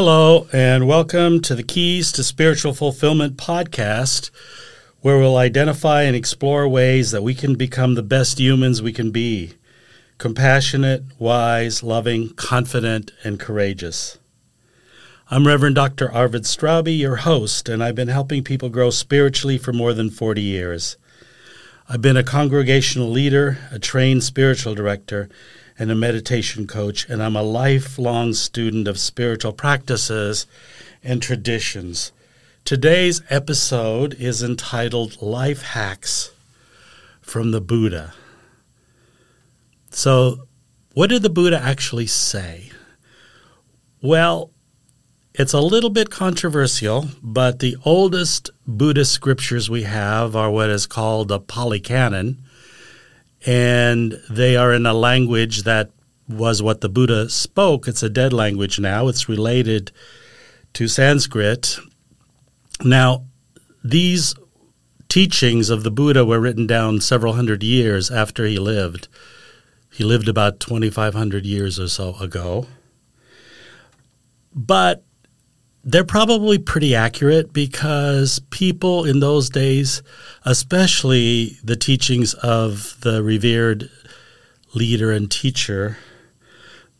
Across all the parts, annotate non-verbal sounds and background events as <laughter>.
Hello, and welcome to the Keys to Spiritual Fulfillment podcast, where we'll identify and explore ways that we can become the best humans we can be compassionate, wise, loving, confident, and courageous. I'm Reverend Dr. Arvid Straube, your host, and I've been helping people grow spiritually for more than 40 years. I've been a congregational leader, a trained spiritual director, and a meditation coach, and I'm a lifelong student of spiritual practices and traditions. Today's episode is entitled Life Hacks from the Buddha. So, what did the Buddha actually say? Well, it's a little bit controversial, but the oldest Buddhist scriptures we have are what is called the Pali Canon, and they are in a language that was what the Buddha spoke. It's a dead language now, it's related to Sanskrit. Now, these teachings of the Buddha were written down several hundred years after he lived. He lived about 2,500 years or so ago. But they're probably pretty accurate because people in those days, especially the teachings of the revered leader and teacher,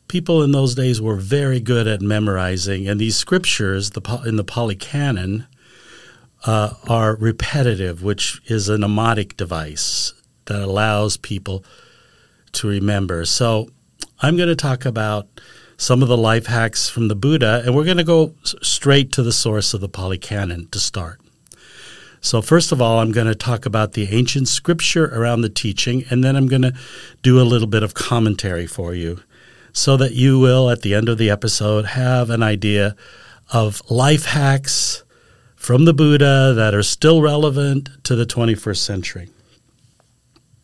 people in those days were very good at memorizing. And these scriptures the, in the Pali Canon uh, are repetitive, which is a mnemonic device that allows people to remember. So I'm going to talk about some of the life hacks from the Buddha, and we're going to go straight to the source of the Pali Canon to start. So, first of all, I'm going to talk about the ancient scripture around the teaching, and then I'm going to do a little bit of commentary for you so that you will, at the end of the episode, have an idea of life hacks from the Buddha that are still relevant to the 21st century.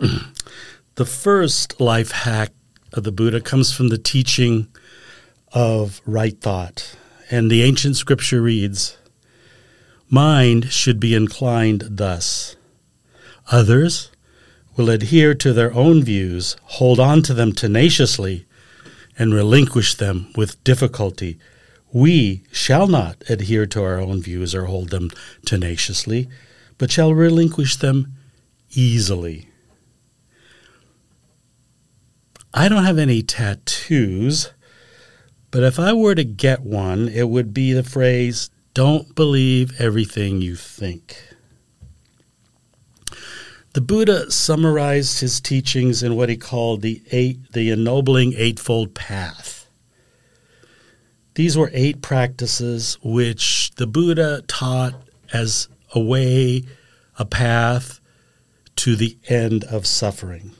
<clears throat> the first life hack of the Buddha comes from the teaching of right thought. And the ancient scripture reads Mind should be inclined thus. Others will adhere to their own views, hold on to them tenaciously, and relinquish them with difficulty. We shall not adhere to our own views or hold them tenaciously, but shall relinquish them easily. I don't have any tattoos, but if I were to get one, it would be the phrase, don't believe everything you think. The Buddha summarized his teachings in what he called the eight, the ennobling eightfold path. These were eight practices which the Buddha taught as a way, a path to the end of suffering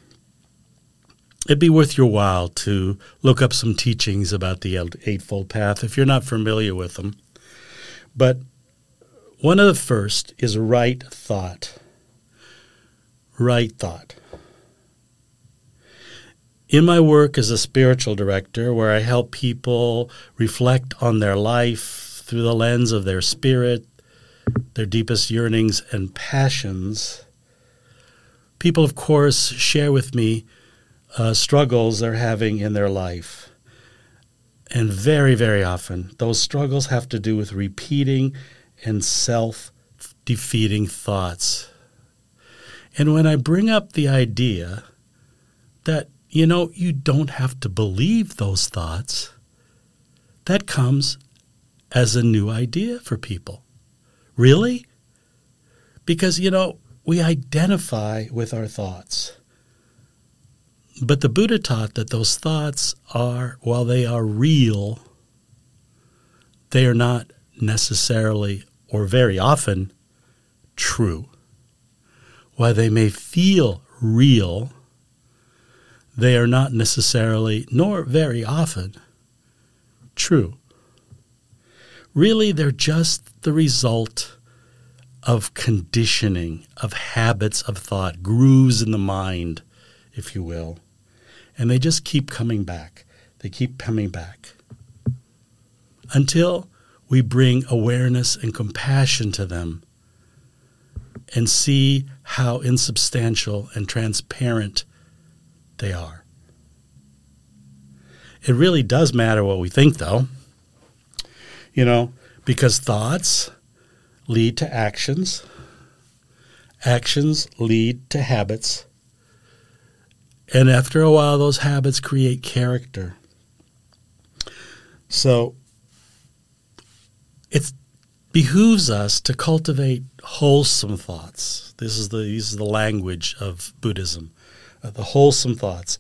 it'd be worth your while to look up some teachings about the Eightfold Path if you're not familiar with them. But one of the first is right thought. Right thought. In my work as a spiritual director, where I help people reflect on their life through the lens of their spirit, their deepest yearnings and passions, people, of course, share with me uh, struggles they're having in their life. And very, very often, those struggles have to do with repeating and self defeating thoughts. And when I bring up the idea that, you know, you don't have to believe those thoughts, that comes as a new idea for people. Really? Because, you know, we identify with our thoughts. But the Buddha taught that those thoughts are, while they are real, they are not necessarily or very often true. While they may feel real, they are not necessarily, nor very often, true. Really, they're just the result of conditioning, of habits of thought, grooves in the mind, if you will. And they just keep coming back. They keep coming back until we bring awareness and compassion to them and see how insubstantial and transparent they are. It really does matter what we think, though. You know, because thoughts lead to actions, actions lead to habits, and after a while, those habits create character. So it behooves us to cultivate wholesome thoughts. This is the, this is the language of Buddhism, uh, the wholesome thoughts.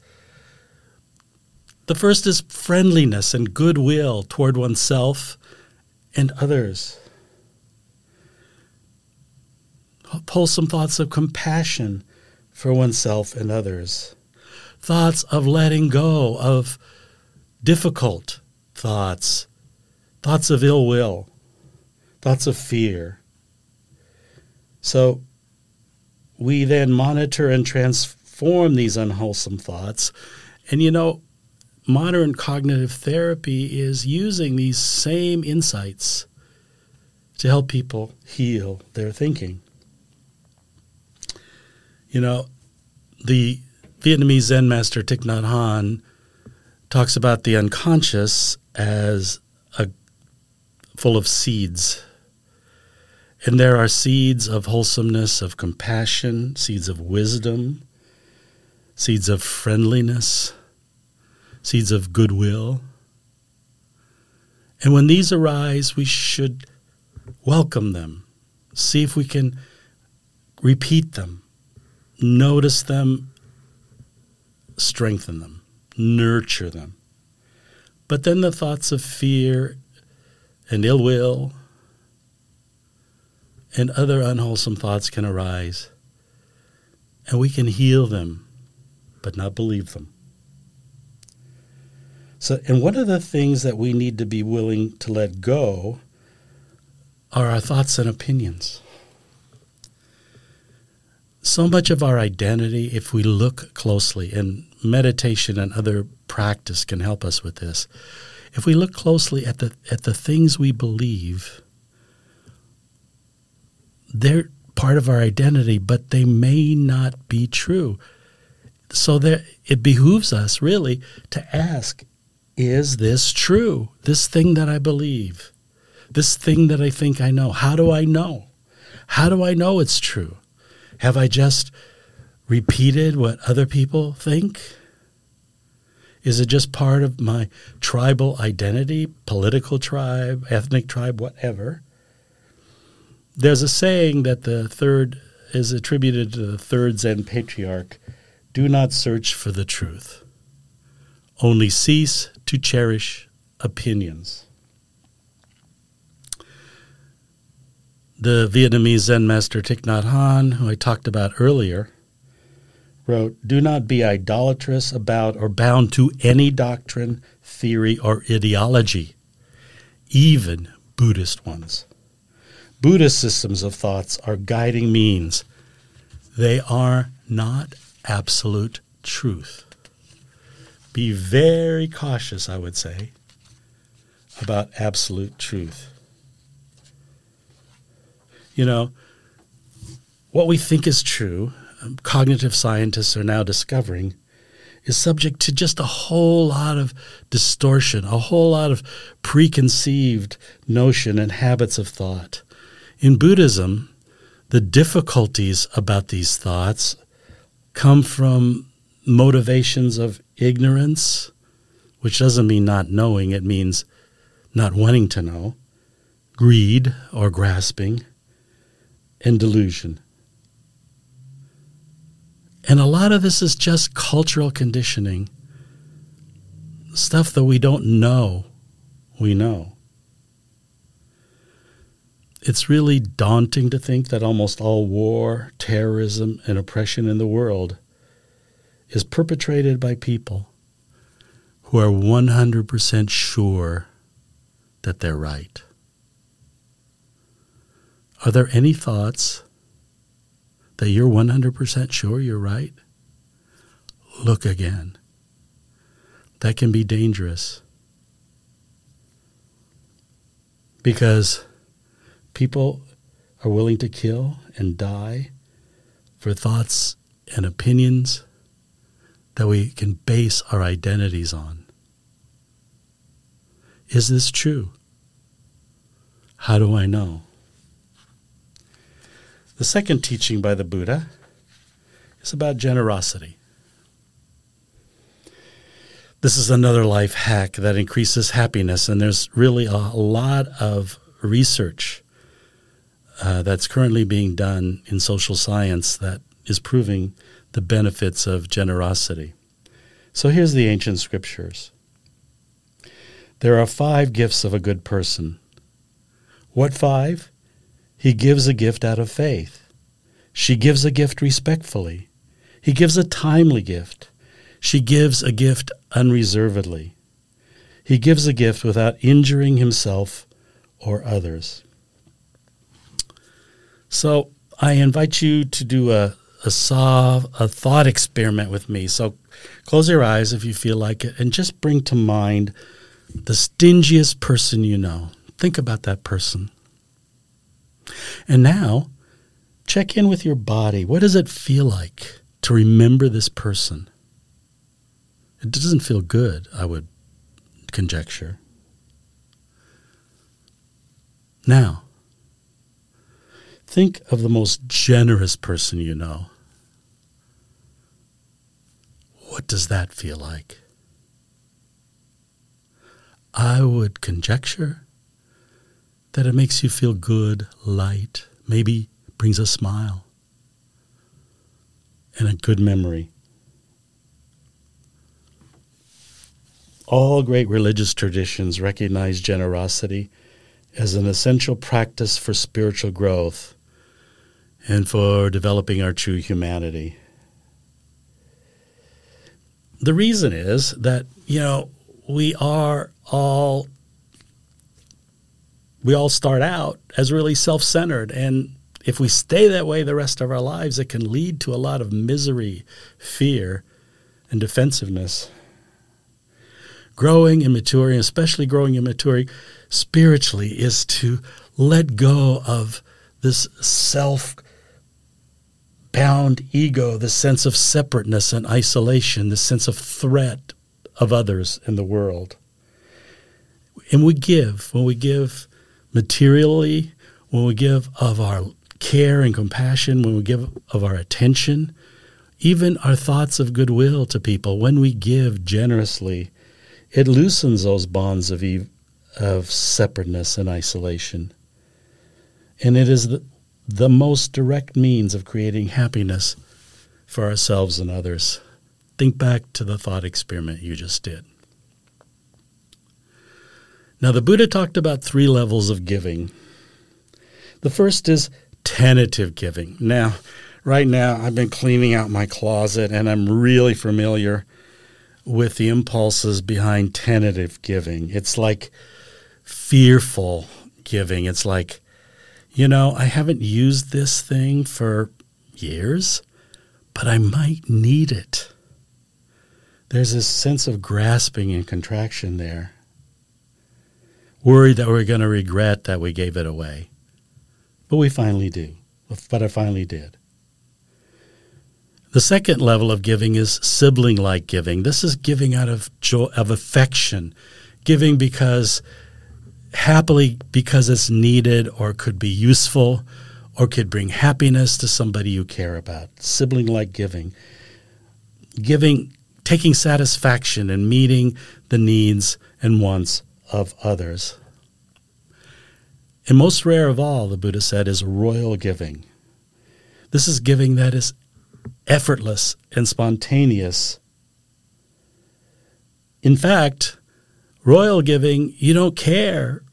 The first is friendliness and goodwill toward oneself and others. Wholesome thoughts of compassion for oneself and others. Thoughts of letting go of difficult thoughts, thoughts of ill will, thoughts of fear. So we then monitor and transform these unwholesome thoughts. And you know, modern cognitive therapy is using these same insights to help people heal their thinking. You know, the Vietnamese Zen master Thich Nhat Hanh talks about the unconscious as a full of seeds. And there are seeds of wholesomeness, of compassion, seeds of wisdom, seeds of friendliness, seeds of goodwill. And when these arise, we should welcome them, see if we can repeat them, notice them, strengthen them, nurture them. But then the thoughts of fear and ill will and other unwholesome thoughts can arise, and we can heal them, but not believe them. So, and one of the things that we need to be willing to let go are our thoughts and opinions. So much of our identity, if we look closely, and meditation and other practice can help us with this. If we look closely at the at the things we believe, they're part of our identity, but they may not be true. So there, it behooves us really to ask is this true? This thing that I believe, this thing that I think I know, how do I know? How do I know it's true? Have I just repeated what other people think? Is it just part of my tribal identity, political tribe, ethnic tribe, whatever? There's a saying that the third is attributed to the third Zen patriarch do not search for the truth, only cease to cherish opinions. The Vietnamese Zen master Thich Nhat Hanh, who I talked about earlier, wrote, Do not be idolatrous about or bound to any doctrine, theory, or ideology, even Buddhist ones. Buddhist systems of thoughts are guiding means. They are not absolute truth be very cautious, I would say, about absolute truth. You know, what we think is true, um, cognitive scientists are now discovering, is subject to just a whole lot of distortion, a whole lot of preconceived notion and habits of thought. In Buddhism, the difficulties about these thoughts come from motivations of ignorance, which doesn't mean not knowing, it means not wanting to know, greed or grasping, and delusion. And a lot of this is just cultural conditioning, stuff that we don't know, we know. It's really daunting to think that almost all war, terrorism, and oppression in the world is perpetrated by people who are 100% sure that they're right. Are there any thoughts that you're 100% sure you're right? Look again. That can be dangerous because people are willing to kill and die for thoughts and opinions that we can base our identities on. Is this true? How do I know? The second teaching by the Buddha is about generosity. This is another life hack that increases happiness, and there's really a lot of research uh, that's currently being done in social science that is proving the benefits of generosity. So here's the ancient scriptures there are five gifts of a good person. What five? He gives a gift out of faith. She gives a gift respectfully. He gives a timely gift. She gives a gift unreservedly. He gives a gift without injuring himself or others. So I invite you to do a, a saw, a thought experiment with me. So close your eyes if you feel like it and just bring to mind the stingiest person you know. Think about that person. And now, check in with your body. What does it feel like to remember this person? It doesn't feel good, I would conjecture. Now, Think of the most generous person you know. What does that feel like? I would conjecture that it makes you feel good, light, maybe brings a smile and a good memory. All great religious traditions recognize generosity as an essential practice for spiritual growth and for developing our true humanity. The reason is that, you know, we are all we all start out as really self-centered and if we stay that way the rest of our lives it can lead to a lot of misery, fear, and defensiveness. Growing and maturing, especially growing and maturing spiritually is to let go of this self bound ego, the sense of separateness and isolation, the sense of threat of others in the world. And we give, when we give materially, when we give of our care and compassion, when we give of our attention, even our thoughts of goodwill to people, when we give generously, it loosens those bonds of, ev- of separateness and isolation. And it is the, the most direct means of creating happiness for ourselves and others. Think back to the thought experiment you just did. Now, the Buddha talked about three levels of giving. The first is tentative giving. Now, right now, I've been cleaning out my closet and I'm really familiar with the impulses behind tentative giving. It's like fearful giving. It's like you know, I haven't used this thing for years, but I might need it. There's this sense of grasping and contraction there. Worried that we're going to regret that we gave it away. But we finally do. But I finally did. The second level of giving is sibling like giving. This is giving out of joy, of affection, giving because happily because it's needed or could be useful or could bring happiness to somebody you care about. Sibling like giving. Giving, taking satisfaction in meeting the needs and wants of others. And most rare of all, the Buddha said, is royal giving. This is giving that is effortless and spontaneous. In fact, royal giving, you don't care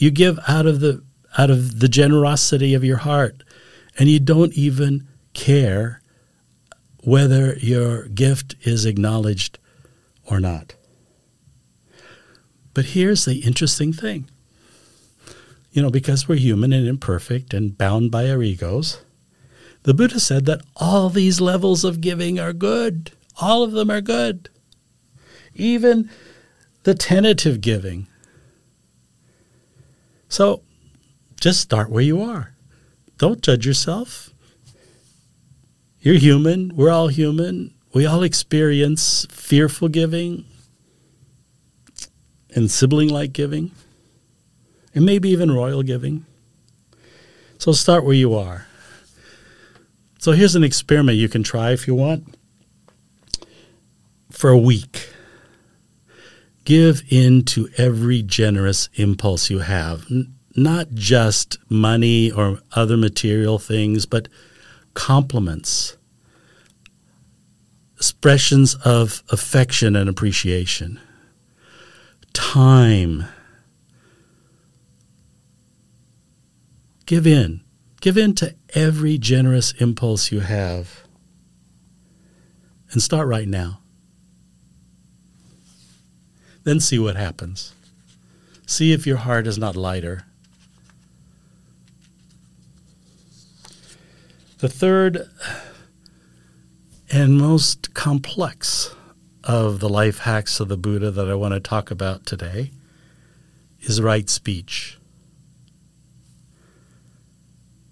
you give out of the out of the generosity of your heart, and you don't even care whether your gift is acknowledged or not. But here's the interesting thing. You know, because we're human and imperfect and bound by our egos, the Buddha said that all these levels of giving are good. All of them are good. Even the tentative giving, so just start where you are. Don't judge yourself. You're human. We're all human. We all experience fearful giving and sibling like giving. and maybe even royal giving. So start where you are. So here's an experiment you can try if you want. For a week, give in to every generous impulse you have, not just money or other material things, but compliments, expressions of affection and appreciation, time. Give in. Give in to every generous impulse you have. And start right now. Then see what happens. See if your heart is not lighter. The third and most complex of the life hacks of the Buddha that I want to talk about today is right speech.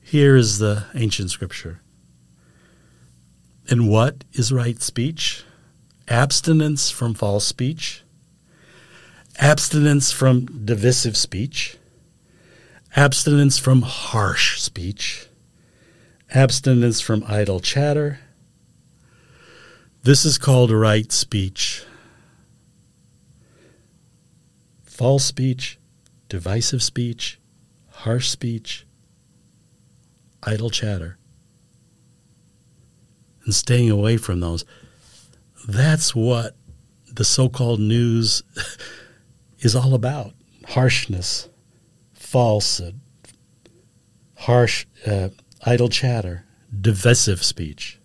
Here is the ancient scripture. And what is right speech? Abstinence from false speech, abstinence from divisive speech, abstinence from harsh speech, abstinence from idle chatter. This is called right speech. False speech, divisive speech, harsh speech, idle chatter. And staying away from those. That's what the so called news <laughs> is all about harshness, falsehood, harsh, uh, idle chatter, divisive speech.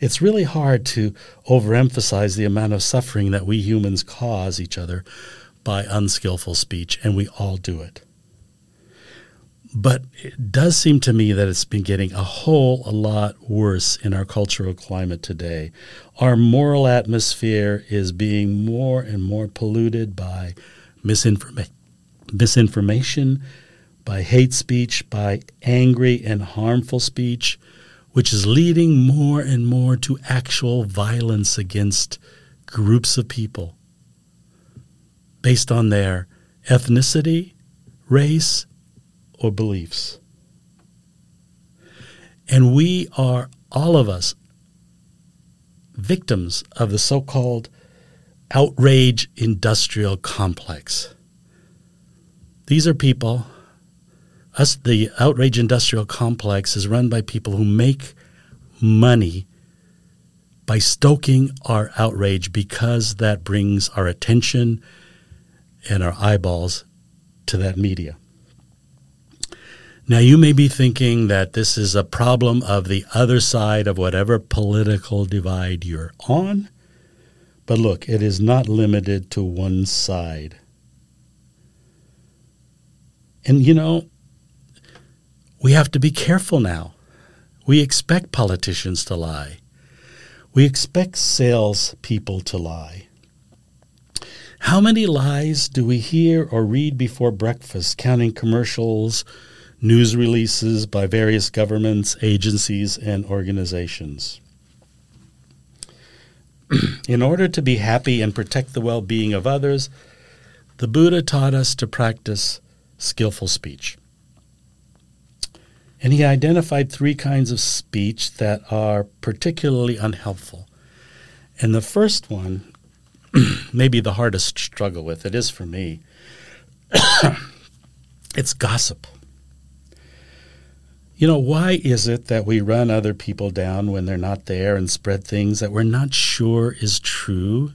It's really hard to overemphasize the amount of suffering that we humans cause each other by unskillful speech, and we all do it. But it does seem to me that it's been getting a whole a lot worse in our cultural climate today. Our moral atmosphere is being more and more polluted by misinforma- misinformation, by hate speech, by angry and harmful speech, which is leading more and more to actual violence against groups of people based on their ethnicity, race, or beliefs. And we are, all of us, victims of the so called outrage industrial complex. These are people, us, the outrage industrial complex is run by people who make money by stoking our outrage because that brings our attention and our eyeballs to that media. Now, you may be thinking that this is a problem of the other side of whatever political divide you're on. But look, it is not limited to one side. And you know, we have to be careful now. We expect politicians to lie. We expect salespeople to lie. How many lies do we hear or read before breakfast, counting commercials, news releases by various governments, agencies, and organizations? <clears throat> In order to be happy and protect the well being of others, the Buddha taught us to practice skillful speech. And he identified three kinds of speech that are particularly unhelpful. And the first one <clears throat> maybe the hardest struggle with. It is for me. <coughs> it's gossip. You know, why is it that we run other people down when they're not there and spread things that we're not sure is true?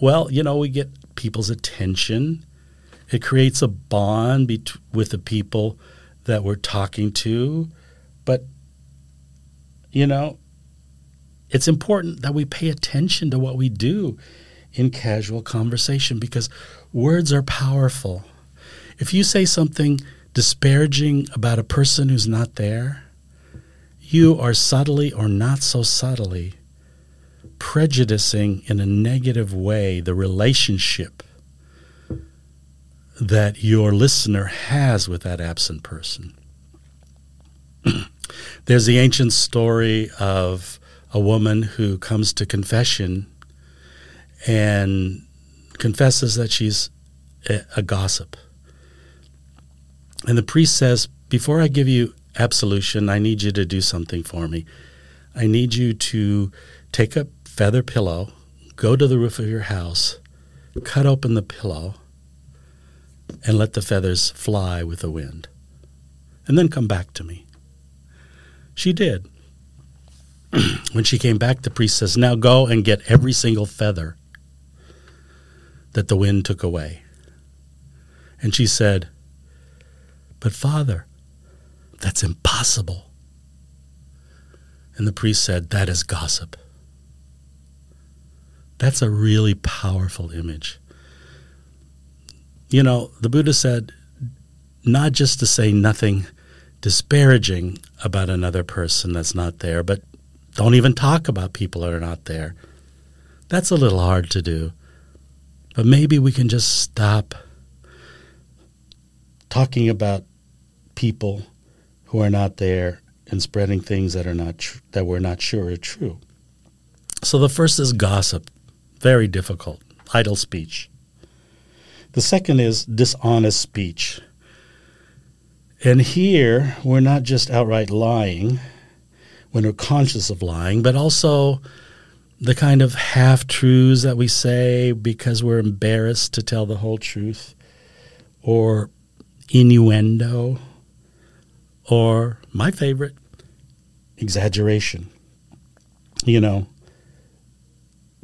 Well, you know, we get people's attention. It creates a bond bet- with the people that we're talking to. But, you know, it's important that we pay attention to what we do in casual conversation because words are powerful. If you say something disparaging about a person who's not there, you are subtly or not so subtly prejudicing in a negative way the relationship that your listener has with that absent person. <clears throat> There's the ancient story of a woman who comes to confession and confesses that she's a, a gossip. And the priest says, Before I give you absolution, I need you to do something for me. I need you to take a feather pillow, go to the roof of your house, cut open the pillow, and let the feathers fly with the wind. And then come back to me. She did. <clears throat> when she came back, the priest says, Now go and get every single feather that the wind took away. And she said, But Father, that's impossible. And the priest said, That is gossip. That's a really powerful image. You know, the Buddha said, not just to say nothing disparaging about another person that's not there, but don't even talk about people that are not there. That's a little hard to do. But maybe we can just stop talking about people who are not there and spreading things that are not tr- that we're not sure are true. So the first is gossip, very difficult, idle speech. The second is dishonest speech. And here we're not just outright lying when we're conscious of lying, but also the kind of half truths that we say because we're embarrassed to tell the whole truth, or innuendo, or my favorite, exaggeration. You know,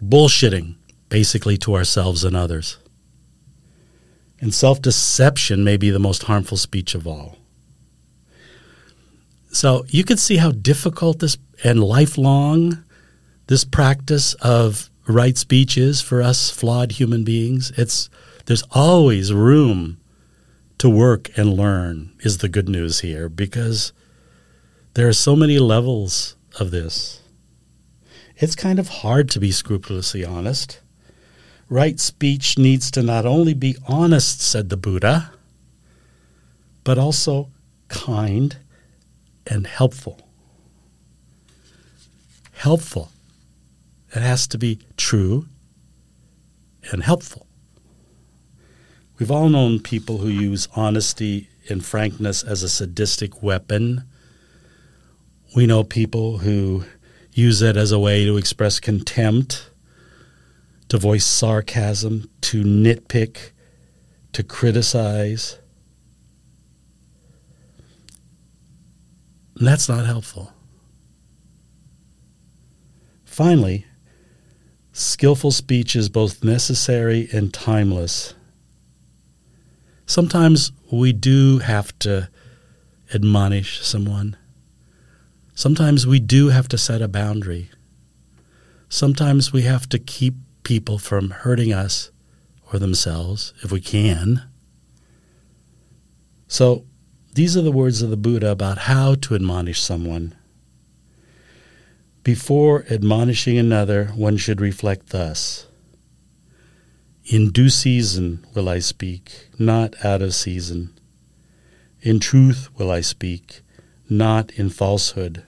bullshitting basically to ourselves and others. And self deception may be the most harmful speech of all. So you can see how difficult this and lifelong this practice of right speech is for us flawed human beings. It's there's always room to work and learn is the good news here because there are so many levels of this. It's kind of hard to be scrupulously honest. Right speech needs to not only be honest, said the Buddha, but also kind and helpful. Helpful. It has to be true and helpful. We've all known people who use honesty and frankness as a sadistic weapon. We know people who use it as a way to express contempt, to voice sarcasm, to nitpick, to criticize. And that's not helpful. Finally, skillful speech is both necessary and timeless sometimes we do have to admonish someone. Sometimes we do have to set a boundary. Sometimes we have to keep people from hurting us or themselves if we can. So, these are the words of the Buddha about how to admonish someone. Before admonishing another, one should reflect thus in due season will I speak, not out of season. In truth will I speak, not in falsehood.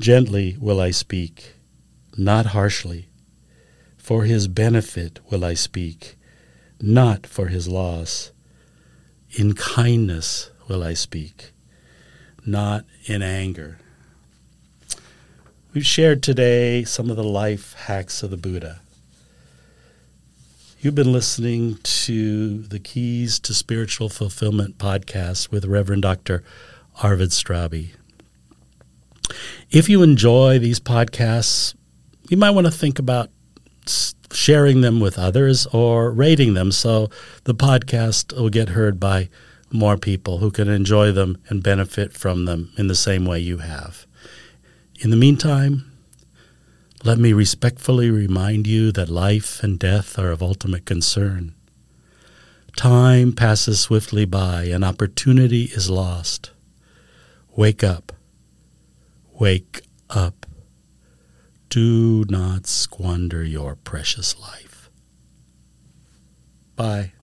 Gently will I speak, not harshly. For his benefit will I speak, not for his loss. In kindness will I speak, not in anger. We've shared today some of the life hacks of the Buddha. You've been listening to the Keys to Spiritual Fulfillment podcast with Reverend Dr. Arvid Straube. If you enjoy these podcasts, you might want to think about sharing them with others or rating them so the podcast will get heard by more people who can enjoy them and benefit from them in the same way you have. In the meantime, let me respectfully remind you that life and death are of ultimate concern. Time passes swiftly by and opportunity is lost. Wake up. Wake up. Do not squander your precious life. Bye.